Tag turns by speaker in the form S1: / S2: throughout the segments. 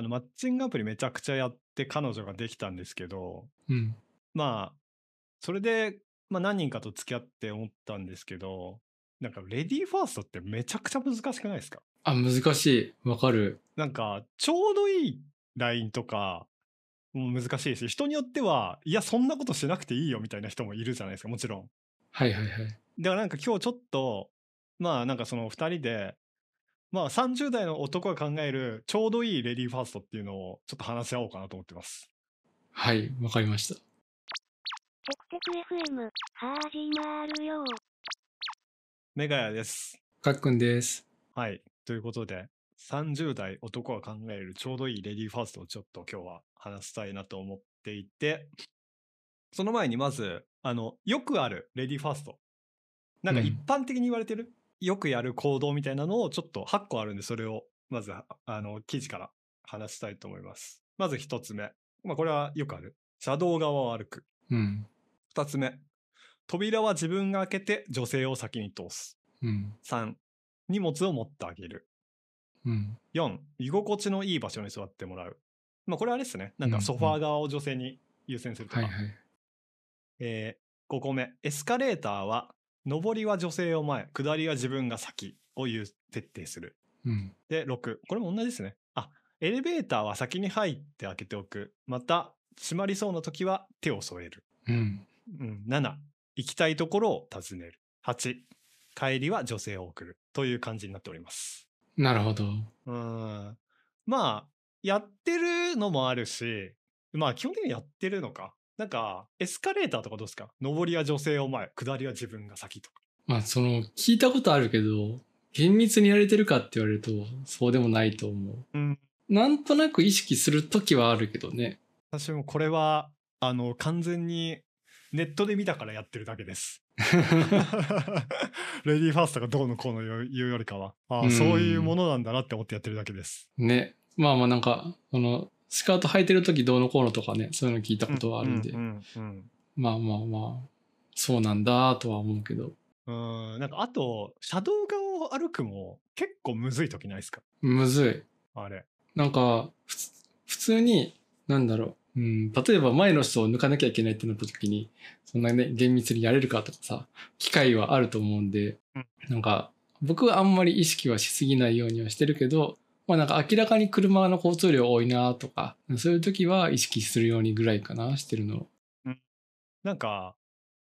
S1: あの、マッチングアプリめちゃくちゃやって彼女ができたんですけど、
S2: うん。
S1: まあ、それで、まあ何人かと付き合って思ったんですけど、なんかレディーファーストってめちゃくちゃ難しくないですか？
S2: あ、難しい。わかる。
S1: なんか、ちょうどいいラインとか、難しいし、人によっては、いや、そんなことしなくていいよみたいな人もいるじゃないですか、もちろん。
S2: はいはいはい。
S1: だからなんか今日ちょっと、まあなんかその2人で、まあ30代の男が考えるちょうどいいレディーファーストっていうのをちょっと話し合おうかなと思ってます。
S2: はい、わかりました。
S3: テクテク FM 始まるよ
S1: メガヤです。
S2: かっくんです。
S1: はい。ということで、30代男が考えるちょうどいいレディーファーストをちょっと今日は話したいなと思っていて、その前にまず、あの、よくあるレディーファースト。なんか
S2: うん
S1: 一般的に言われてる、よくやる行動みたいなのをちょっと8個あるんで、それをまず、あの、記事から話したいと思います。まず1つ目。まあこれはよくある。車道側を歩く。
S2: うん。
S1: 2つ目。扉は自分が開けて女性を先に通す。
S2: うん。
S1: 3、荷物を持ってあげる。
S2: うん。
S1: 4、居心地のいい場所に座ってもらう。まあこれあれですね。なんかソファー側を女性に優先するとか。
S2: はいはい。
S1: えー、5個目。エスカレーターは、上りは女性を前、下りは自分が先を優徹底する。
S2: うん。
S1: で、6。これも同じですね。あ、エレベーターは先に入って開けておく。また、閉まりそうな時は手を添える。
S2: うん。
S1: うん、7、行きたいところを尋ねる。8、帰りは女性を送る。という感じになっております。
S2: なるほど。
S1: うん。まあ、やってるのもあるし、まあ基本的にやってるのか。なんか、エスカレーターとかどうですか？上りは女性を前、下りは自分が先とか。
S2: まあ、その、聞いたことあるけど、厳密にやれてるかって言われると、そうでもないと思う。
S1: うん。
S2: なんとなく意識するときはあるけどね。
S1: 私もこれは、あの、完全にネットで見たからやってるだけです。レディーファーストがどうのこうの言うよりかは。ああ、
S2: うん
S1: そういうものなんだなって思ってやってるだけです。
S2: ね。まあまあなんか、その、スカート履いてるときどうのこうのとかね、そういうの聞いたことはあるんで、
S1: うんうん
S2: まあまあまあ、そうなんだとは思うけど、
S1: うん。うん、なんかあと、車道側を歩くも結構むずい時ないですか？
S2: むずい。
S1: あれ。
S2: なんか、普通に、なんだろう、うん、例えば前の人を抜かなきゃいけないってなった時に、そんなね、厳密にやれるかとかさ、機会はあると思うんで、
S1: うん。
S2: なんか、僕はあんまり意識はしすぎないようにはしてるけど、まあなんか明らかに車の交通量多いなとか、そういう時は意識するようにぐらいかな、してるの。
S1: なんか、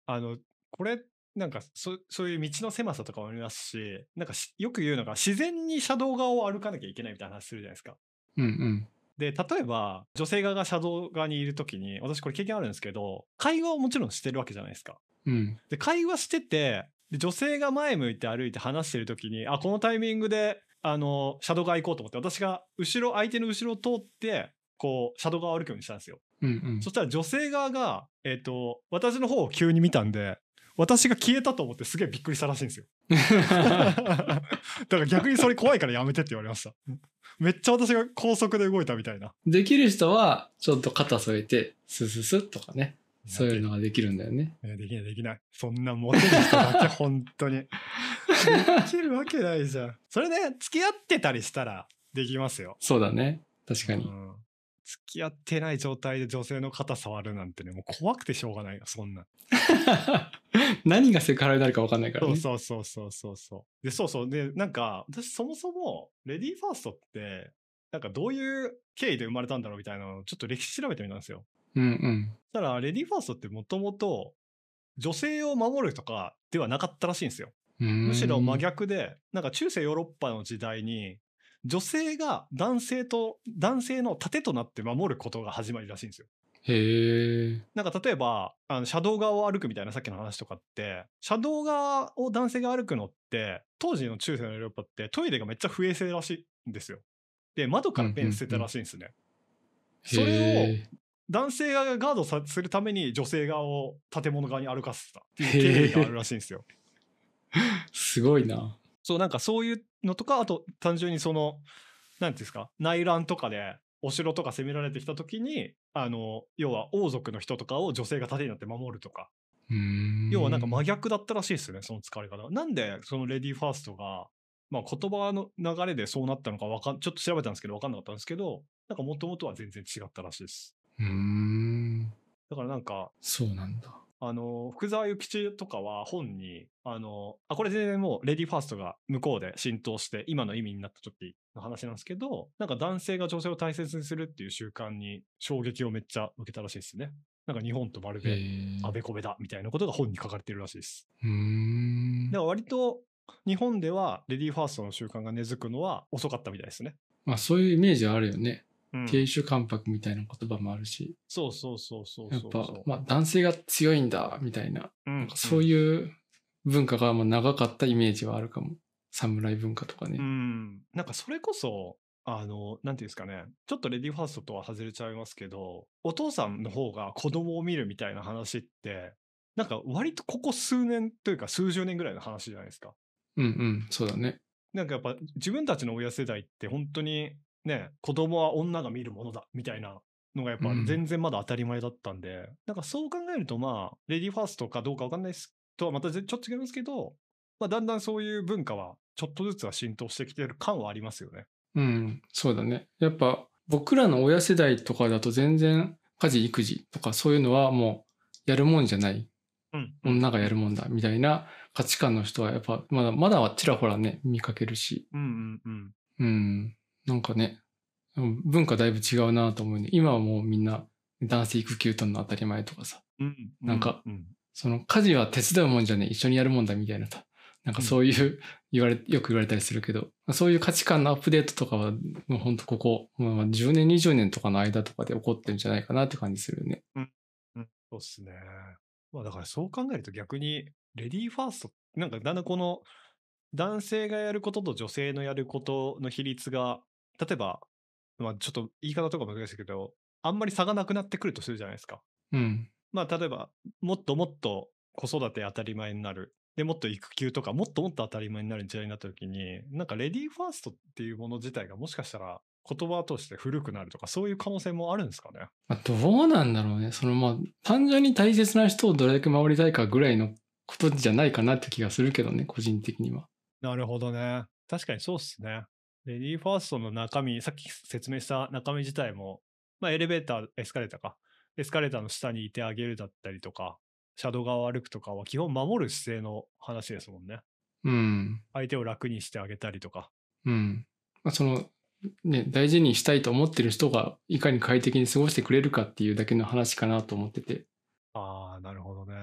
S1: あの、これ、なんかそ、そういう道の狭さとかもありますし、なんかしよく言うのが、自然に車道側を歩かなきゃいけないみたいな話するじゃないですか。
S2: うんうん。
S1: で、例えば、女性側が車道側にいるときに、私これ経験あるんですけど、会話をもちろんしてるわけじゃないですか。
S2: うん。
S1: で、会話してて、で女性が前向いて歩いて話してるときに、あ、このタイミングで、あの、車道側行こうと思って、私が後ろ、相手の後ろを通って、こう、車道側を歩くようにしたんですよ。
S2: うんうん
S1: そ。したら女性側が、えっ、と、私の方を急に見たんで、私が消えたと思ってすげえびっくりしたらしいんですよ。だから逆にそれ怖いからやめてって言われました。めっちゃ私が高速で動いたみたいな。
S2: できる人は、ちょっと肩添えて、スススッとかね、そういうのができるんだよね。
S1: いやできないできない。そんなモテる人だけ本当に。できるわけないじゃん。それで付き合ってたりしたらできますよ。
S2: そうだね。確かに。
S1: うん付き合ってない状態で女性の肩触るなんてね、もう怖くてしょうがないよ、そんな。
S2: 何がセクハラになるか分かんないからね。
S1: そうそうそうそうそうそう。で、そうそう。で、なんか、私そもそも、レディーファーストって、なんかどういう経緯で生まれたんだろうみたいなのをちょっと歴史調べてみたんですよ。
S2: うんうん。
S1: たら、レディーファーストってもともと、女性を守るとかではなかったらしいんですよ。
S2: む
S1: むしろ真逆で、なんか中世ヨーロッパの時代に、女性が男性と、男性の盾となって守ることが始まりらしいんですよ。
S2: へえ。
S1: なんか例えば、あの車道側を歩くみたいなさっきの話とかって、車道側を男性が歩くのって、当時の中世のヨーロッパってトイレがめっちゃ不衛生らしいんですよ。で、窓からペン捨てたらしいんですね。それを
S2: へ
S1: 男性側がガードさするために女性側を建物側に歩かせたっていう経緯があるらしいんですよ。
S2: ーすごいな。
S1: そう、なんかそういうのとか、あと単純にその、なんていうんですか、内乱とかでお城とか攻められてきた時に、あの、要は王族の人とかを女性が盾になって守るとか、要はなんか真逆だったらしいですよね、その使われ方。なんでそのレディーファーストが、まあ言葉の流れでそうなったのかわかん、ちょっと調べたんですけど分かんなかったんですけど、なんかもともとは全然違ったらしいです。
S2: うーん。
S1: だからなんか、
S2: そうなんだ。
S1: あの、福沢諭吉とかは本に、あの、あ、これ全然もうレディーファーストが向こうで浸透して、今の意味になった時の話なんですけど、なんか男性が女性を大切にするっていう習慣に衝撃をめっちゃ受けたらしいですね。なんか日本とまる
S2: へ
S1: で
S2: え。
S1: あべこべだみたいなことが本に書かれてるらしいです。
S2: うーん
S1: だか。ら割と日本ではレディーファーストの習慣が根付くのは遅かったみたいですね。
S2: まあそういうイメージはあるよね。
S1: うん
S2: 亭主関白みたいな言葉もあるし、
S1: そうそうそうそう
S2: やっぱまあ男性が強いんだ、みたいな。
S1: うん
S2: なんかそういう文化がまあ長かったイメージはあるかも。侍文化とかね。
S1: うん。なんかそれこそ、あの、なんていうんですかね。ちょっとレディーファーストとは外れちゃいますけど、お父さんの方が子供を見るみたいな話って、なんか割とここ数年というか数十年ぐらいの話じゃないですか。
S2: うんうん、そうだね。
S1: なんかやっぱ自分たちの親世代って本当にね、子供は女が見るものだみたいなのがやっぱ
S2: うん
S1: 全然まだ当たり前だったんで、なんかそう考えるとまあ、レディーファーストかどうかわかんないですとはまたぜちょっと違いますけど、まあだんだんそういう文化はちょっとずつは浸透してきてる感はありますよね。
S2: うん、そうだね。やっぱ僕らの親世代とかだと全然家事育児とかそういうのはもうやるもんじゃない。
S1: うん。
S2: 女がやるもんだみたいな価値観の人はやっぱまだまだはちらほらね見かけるし。
S1: うんうんうん。
S2: うん。なんかね、うん文化だいぶ違うなと思うね。今はもうみんな男性育休取るの当たり前とかさ。
S1: うん。
S2: なんか
S1: うん、
S2: その家事は手伝うもんじゃねえ、一緒にやるもんだみたいなさ。なんかそういう言われ、よく言われたりするけど、そういう価値観のアップデートとかは、もうほんとここ、まあ、10年、20年とかの間とかで起こってるんじゃないかなって感じするよね。
S1: うんそうっすね。まあだからそう考えると逆に、レディーファースト、なんかだんだんこの男性がやることと女性のやることの比率が、例えば、まあちょっと言い方とか難しいけど、あんまり差がなくなってくるとするじゃないですか。
S2: うん。
S1: まあ例えば、もっともっと子育て当たり前になる。で、もっと育休とか、もっともっと当たり前になる時代になった時に、なんかレディーファーストっていうもの自体がもしかしたら言葉として古くなるとか、そういう可能性もあるんですかね。
S2: まあ、どうなんだろうね。そのまあ、単純に大切な人をどれだけ守りたいかぐらいのことじゃないかなって気がするけどね、個人的には。
S1: なるほどね。確かにそうっすね。レディーファーストの中身、さっき説明した中身自体も、まあエレベーター、エスカレーターか。エスカレーターの下にいてあげるだったりとか、車道側を歩くとかは基本守る姿勢の話ですもんね。
S2: うん。
S1: 相手を楽にしてあげたりとか。
S2: うん。まあ、その、ね、大事にしたいと思ってる人がいかに快適に過ごしてくれるかっていうだけの話かなと思ってて。
S1: ああ、なるほどね。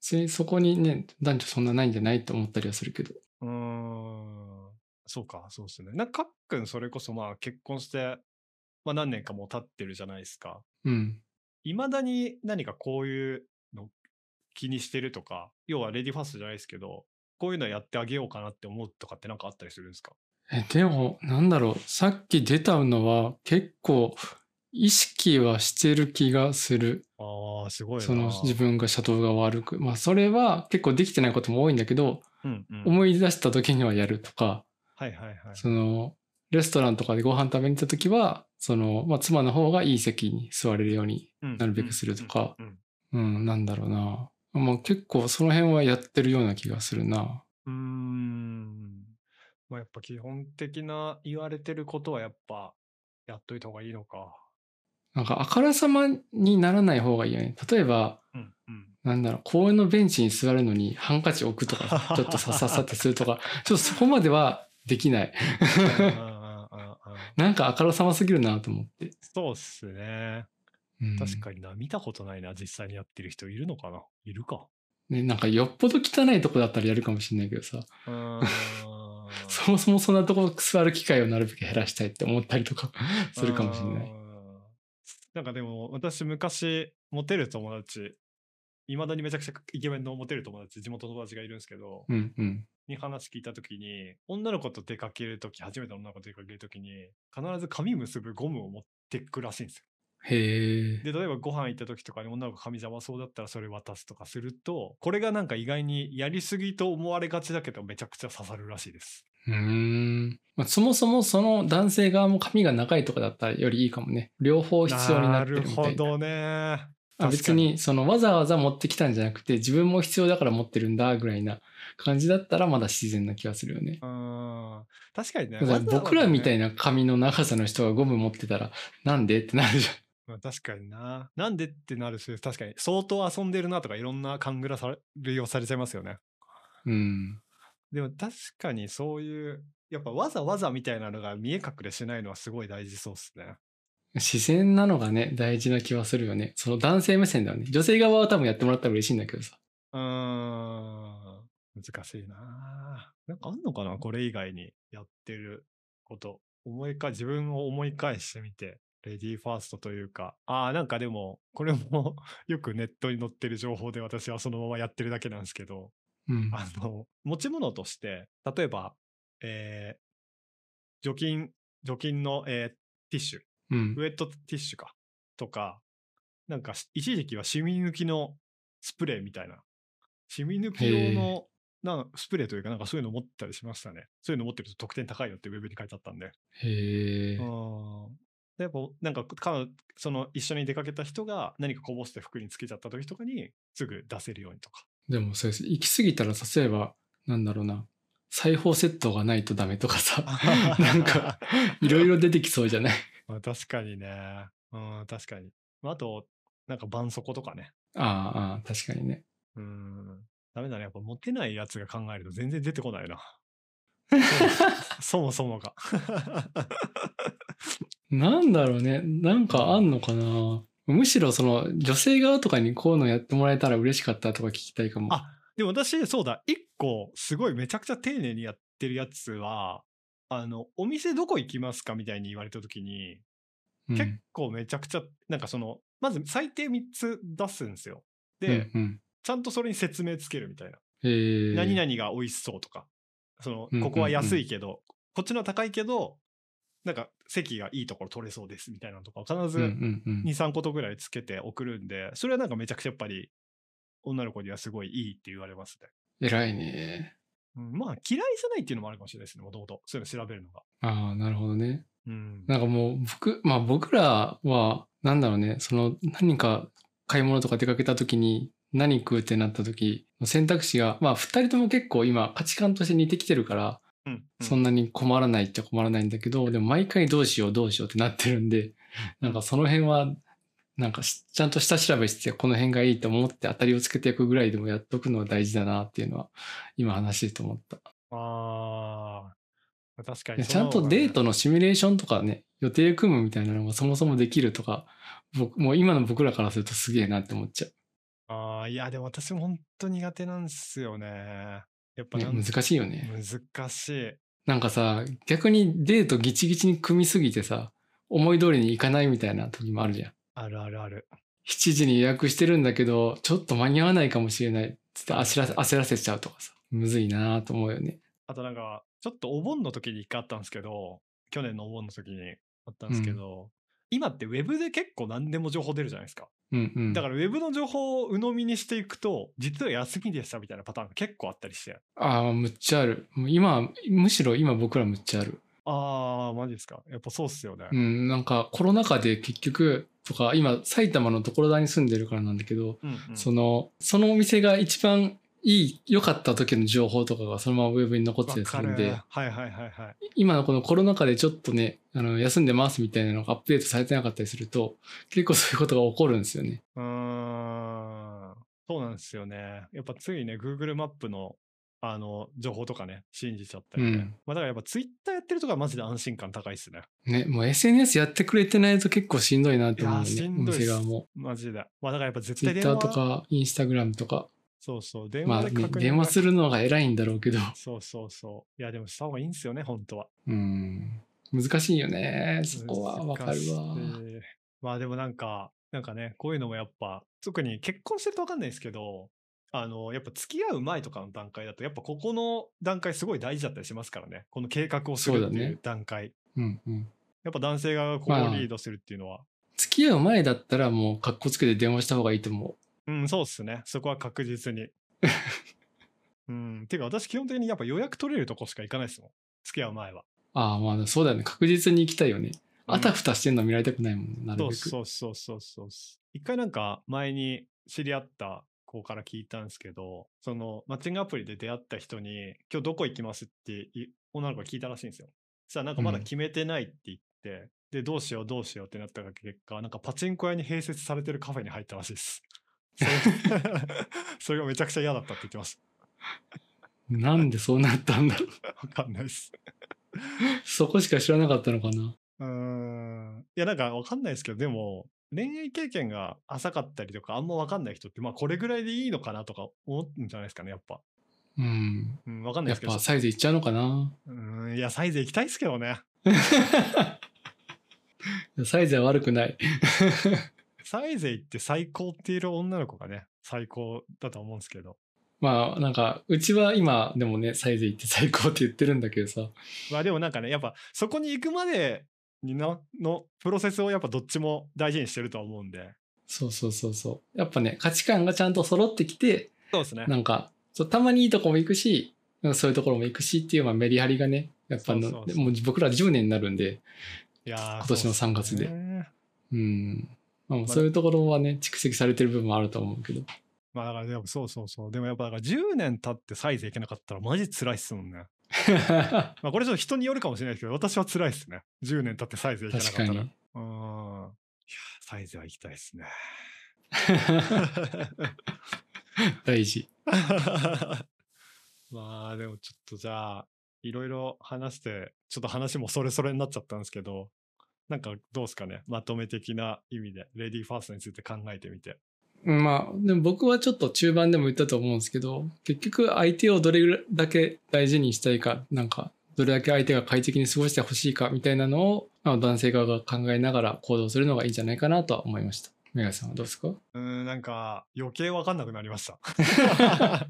S2: せそこにね、男女そんなないんじゃないと思ったりはするけど。
S1: うーん。そうか、そうですね。なんか、かっくんそれこそまあ結婚して、まあ何年かもう経ってるじゃないですか。
S2: うん。
S1: いまだに何かこういうの気にしてるとか、要はレディーファーストじゃないですけど、こういうのやってあげようかなって思うとかってなんかあったりするんですか？
S2: え、でも、なんだろう。さっき出たのは結構意識はしてる気がする。
S1: ああ、すごいな。
S2: その自分が車道が悪く。まあそれは結構できてないことも多いんだけど、
S1: うんうん、
S2: 思い出した時にはやるとか、
S1: はいはいはい。
S2: その、レストランとかでご飯食べに行った時は、その、まあ妻の方がいい席に座れるようになるべくするとか
S1: うん
S2: なんだろうな。まあ結構その辺はやってるような気がするな。
S1: うーん。まあやっぱ基本的な言われてることはやっぱやっといた方がいいのか。
S2: なんかあからさまにならない方がいいよね。例えば、
S1: うんうん。
S2: なんだろう、公園のベンチに座るのにハンカチ置くとかさ、ちょっとさささってするとか、ちょっとそこまではできない。なんかあからさますぎるなと思って。
S1: そうっすね。
S2: うん
S1: 確かにな。見たことないな。実際にやってる人いるのかないるか。
S2: ね、なんかよっぽど汚いとこだったらやるかもしれないけどさ。そもそもそんなとこ座る機会をなるべく減らしたいって思ったりとか するかもしれない。
S1: うんなんかでも、私昔、モテる友達、いまだにめちゃくちゃイケメンのモテる友達、地元の友達がいるんですけど、
S2: うんうん。
S1: に話聞いたときに、女の子と出かけるとき、初めて女の子と出かけるときに、必ず髪結ぶゴムを持ってくらしいんですよ。
S2: へえ。
S1: で、例えばご飯行った時とかに女の子髪邪魔そうだったらそれ渡すとかすると、これがなんか意外にやりすぎと思われがちだけど、めちゃくちゃ刺さるらしいです。
S2: うーん。まあ、そもそもその男性側も髪が長いとかだったらよりいいかもね。両方必要になってるみたいな。
S1: るほどね。
S2: あ別にそのわざわざ持ってきたんじゃなくて自分も必要だから持ってるんだぐらいな感じだったらまだ自然な気がするよね。
S1: うん。確かにね。
S2: ら僕らみたい
S1: な。
S2: な髪の長さの人がゴム持ってたらなんでってなるじ
S1: まあ確かにな。なんでってなるし、確かに相当遊んでるなとかいろんな勘ぐらされをされちゃいますよね。
S2: ゃん。うん。
S1: でも確かにそういう、やっぱわざわざみたいなのが見え隠れしないのはすごい大事そうっすね。
S2: 自然なのがね大事な気はするよね。その男性目線だよね。女性側は多分やってもらったら嬉しいんだけどさ。
S1: うーん。難しいな。なんかあんのかな？これ以外にやってること。思いか、自分を思い返してみて、レディーファーストというか、ああ、なんかでも、これも よくネットに載ってる情報で私はそのままやってるだけなんですけど、
S2: うん。
S1: あの、持ち物として、例えば、えー除菌、除菌の、えーティッシュ、
S2: うん
S1: ウ。ェットティッシュか、とか、なんかし一時期はシミ抜きのスプレーみたいな、シミ抜き用のなんスプレーというか、なんかそういうの持ってたりしましたね。そういうの持ってると得点高いよってウェブに書いてあったんで。
S2: へえ。
S1: やっぱなんかその一緒に出かけた人が何かこぼして服につけちゃった時とかにすぐ出せるようにとか。
S2: でもそうです。行き過ぎたら、例えば、なんだろうな。裁縫セットがないとダメとかさ。なんか、いろいろ出てきそうじゃない？
S1: まあ、確かにね。うん、確かに。まあ、あと、なんか絆創膏とかね。
S2: ああ、ああ、確かにね。
S1: うん。ダメだね。やっぱモテないやつが考えると全然出てこないな。そもそもが。
S2: なんだろうね。なんかあんのかな。むしろその女性側とかにこういうのやってもらえたら嬉しかったとか聞きたいかも。
S1: あでも私、そうだ、一個、すごいめちゃくちゃ丁寧にやってるやつは、あの、お店どこ行きますか？みたいに言われた時に、
S2: うん、
S1: 結構めちゃくちゃ、なんかその、まず最低3つ出すんですよ。で、
S2: うんうん
S1: ちゃんとそれに説明つけるみたいな。
S2: えー、
S1: 何々が美味しそうとか、その
S2: うん、
S1: ここは安いけど、こっちのは高いけど、なんか席がいいところ取れそうですみたいなのとか、必ず
S2: うんうんうん
S1: 2、3個ぐらいつけて送るんで、それはなんかめちゃくちゃやっぱり、女の子にはすごいいいって言われますね。
S2: 偉いね。
S1: うん、まあ、嫌いじゃないっていうのもあるかもしれないですね、もともと。そういうの調べるのが。
S2: ああ、なるほどね。
S1: うん。
S2: なんかもう僕、まあ僕らは、なんだろうね、その何か買い物とか出かけた時に何食うってなった時の選択肢が、まあ二人とも結構今価値観として似てきてるから、
S1: うん、
S2: そんなに困らないっちゃ困らないんだけど、でも毎回どうしようどうしようってなってるんで、なんかその辺は、なんかしちゃんと下調べしてこの辺がいいと思って当たりをつけていくぐらいでもやっとくのは大事だなっていうのは今話しててと思った。
S1: ああ、確かに
S2: いやちゃんとデートのシミュレーションとかね、予定組むみたいなのがそもそもできるとか、僕もう今の僕らからするとすげえなって思っちゃう。
S1: ああ、いや、でも私も本当苦手なんですよね。やっぱ
S2: ね、難しいよね。
S1: 難しい。
S2: なんかさ、逆にデートギチギチに組みすぎてさ、思い通りにいかないみたいな時もあるじゃん。
S1: あるあるある。
S2: 7時に予約してるんだけど、ちょっと間に合わないかもしれないっつって焦らせ焦らせちゃうとかさ、むずいなと思うよね。
S1: あとなんか、ちょっとお盆の時に一回あったんですけど、去年のお盆の時にあったんですけど、今ってウェブで結構何でも情報出るじゃないですか。
S2: うんうん。
S1: だからウェブの情報を鵜呑みにしていくと、実は休みでしたみたいなパターンが結構あったりして。
S2: ああ、むっちゃある。今、むしろ今僕らむっちゃある。
S1: あー、マジですか。やっぱそうっすよね。
S2: うん、なんかコロナ禍で結局、とか、今埼玉の所沢に住んでるからなんだけど、
S1: うんうん
S2: その、そのお店が一番いい、良かった時の情報とかがそのままウェブに残ってたりするんで、
S1: はいはいはいはい。
S2: 今のこのコロナ禍でちょっとね、あの、休んでますみたいなのがアップデートされてなかったりすると、結構そういうことが起こるんですよね。
S1: うーん。そうなんですよね。やっぱついね、Google マップの、あの、情報とかね、信じちゃったりね。
S2: うん
S1: まあだからやっぱ Twitter やってるとかマジで安心感高いっすね。
S2: ね、もう SNS やってくれてないと結構しんどいなって思うね、お
S1: んどいっす
S2: 店側も。
S1: マジで。まあだからやっぱ絶対電
S2: Twitter
S1: 話
S2: とか Instagram とか、
S1: そうそう、電
S2: まあ、ね、
S1: 話で確認、
S2: 電話するのが偉いんだろうけど、
S1: そうそうそう。いやでもした方がいいんですよね、本当は。
S2: うん、難しいよね、そこはわかるわ。
S1: まあでもなんか、なんかね、こういうのもやっぱ、特に結婚してるとわかんないですけど、あの、やっぱ付き合う前とかの段階だと、やっぱここの段階すごい大事だったりしますからね。この計画をするってい
S2: そうだね
S1: う段階。
S2: うんうん。
S1: やっぱ男性がここを
S2: まあ
S1: リードするっていうのは。
S2: 付き合う前だったらもう格好つけて電話した方がいいと思
S1: うん、そうっすね。そこは確実に。うん。てか私基本的にやっぱ予約取れるとこしか行かないですもん。付き合う前は。
S2: う。ああ、まあそうだよね。確実に行きたいよね。
S1: うん
S2: あたふたしてんの見られたくないもんね、なるべく。
S1: そうそうそうそうそう。一回なんか前に知り合った子から聞いたんですけど、そのマッチングアプリで出会った人に、今日どこ行きます？ってい女の子が聞いたらしいんですよ。そしたらなんかまだ決めてないって言って、で、どうしようどうしようってなった結果、なんかパチンコ屋に併設されてるカフェに入ったらしいです。それ それがめちゃくちゃ嫌だったって言ってまし
S2: なんでそうなったんだろう。
S1: た。わかんないです。
S2: そこしか知らなかったのかな。
S1: うーん。いや、なんかわかんないですけど、でも、恋愛経験が浅かったりとか、あんまわかんない人って、まあ、これぐらいでいいのかなとか思うんじゃないですかね、やっぱ。
S2: うん。
S1: うん、わかんないですけど
S2: やっぱ。サイズいっちゃうのかな。
S1: うーん、いや、サイズ行きたいですけどね。
S2: サイズは悪くない。
S1: サイズ行って最高っていう女の子がね、最高だと思うんですけど。
S2: まあなんか、うちは今でもね、サイズいって最高って言ってるんだけどさ。
S1: まあでもなんかね、やっぱそこに行くまでになのプロセスをやっぱどっちも大事にしてるとは思うんで。
S2: そうそうそうそう。やっぱね、価値観がちゃんと揃ってきて、
S1: そうですね。
S2: なんか、そうたまにいいとこも行くし、そういうところも行くしっていう、まあ、メリハリがね、やっぱのもう僕ら10年になるんで、
S1: いやー
S2: 今年の3月で
S1: そうね
S2: うん。まあ、
S1: だ
S2: そういうところはね、蓄積されてる部分もあると思うけど。
S1: まあだからでもそうそうそう。でもやっぱだから10年経ってサイズ行けなかったらマジ辛いっすもんね。まあこれちょっと人によるかもしれないですけど、私は辛いっすね。10年経ってサイズ行けなかったら。
S2: 確かに。
S1: うん。いや、サイズは行きたいですね。
S2: 大事。
S1: まあでもちょっとじゃあ、いろいろ話して、ちょっと話もそれそれになっちゃったんですけど、なんかどうですかねまとめ的な意味で、レディーファーストについて考えてみて。
S2: まあ、でも僕はちょっと中盤でも言ったと思うんですけど、結局相手をどれだけ大事にしたいか、なんか、どれだけ相手が快適に過ごしてほしいかみたいなのを、まあ、男性側が考えながら行動するのがいいんじゃないかなとは思いました。メガさんはどうですか？
S1: うーん、なんか余計わかんなくなりました。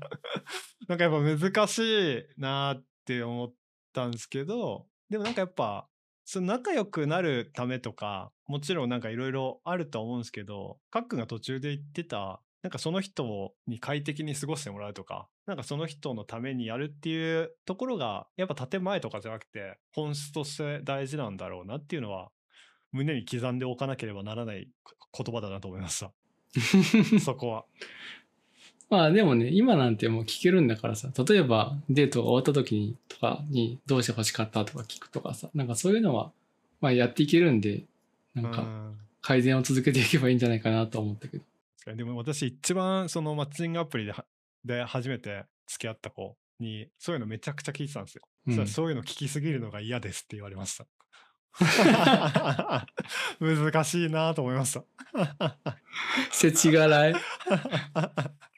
S1: なんかやっぱ難しいなーって思ったんですけど、でもなんかやっぱ、その仲良くなるためとか、もちろんなんかいろいろあるとは思うんですけど、かっくんが途中で言ってた、なんかその人に快適に過ごしてもらうとか、なんかその人のためにやるっていうところが、やっぱ建前とかじゃなくて、本質として大事なんだろうなっていうのは、胸に刻んでおかなければならない言葉だなと思いました。そこは。
S2: まあでもね、今なんてもう聞けるんだからさ、例えばデートが終わった時にとかにどうして欲しかったとか聞くとかさ、なんかそういうのは、まあやっていけるんで、なんか
S1: うん
S2: 改善を続けていけばいいんじゃないかなと思ったけど。
S1: でも私一番そのマッチングアプリではで初めて付き合った子にそういうのめちゃくちゃ聞いてたんですよ。
S2: うん
S1: そういうの聞きすぎるのが嫌ですって言われました。難しいなと思いました。
S2: せちがらい。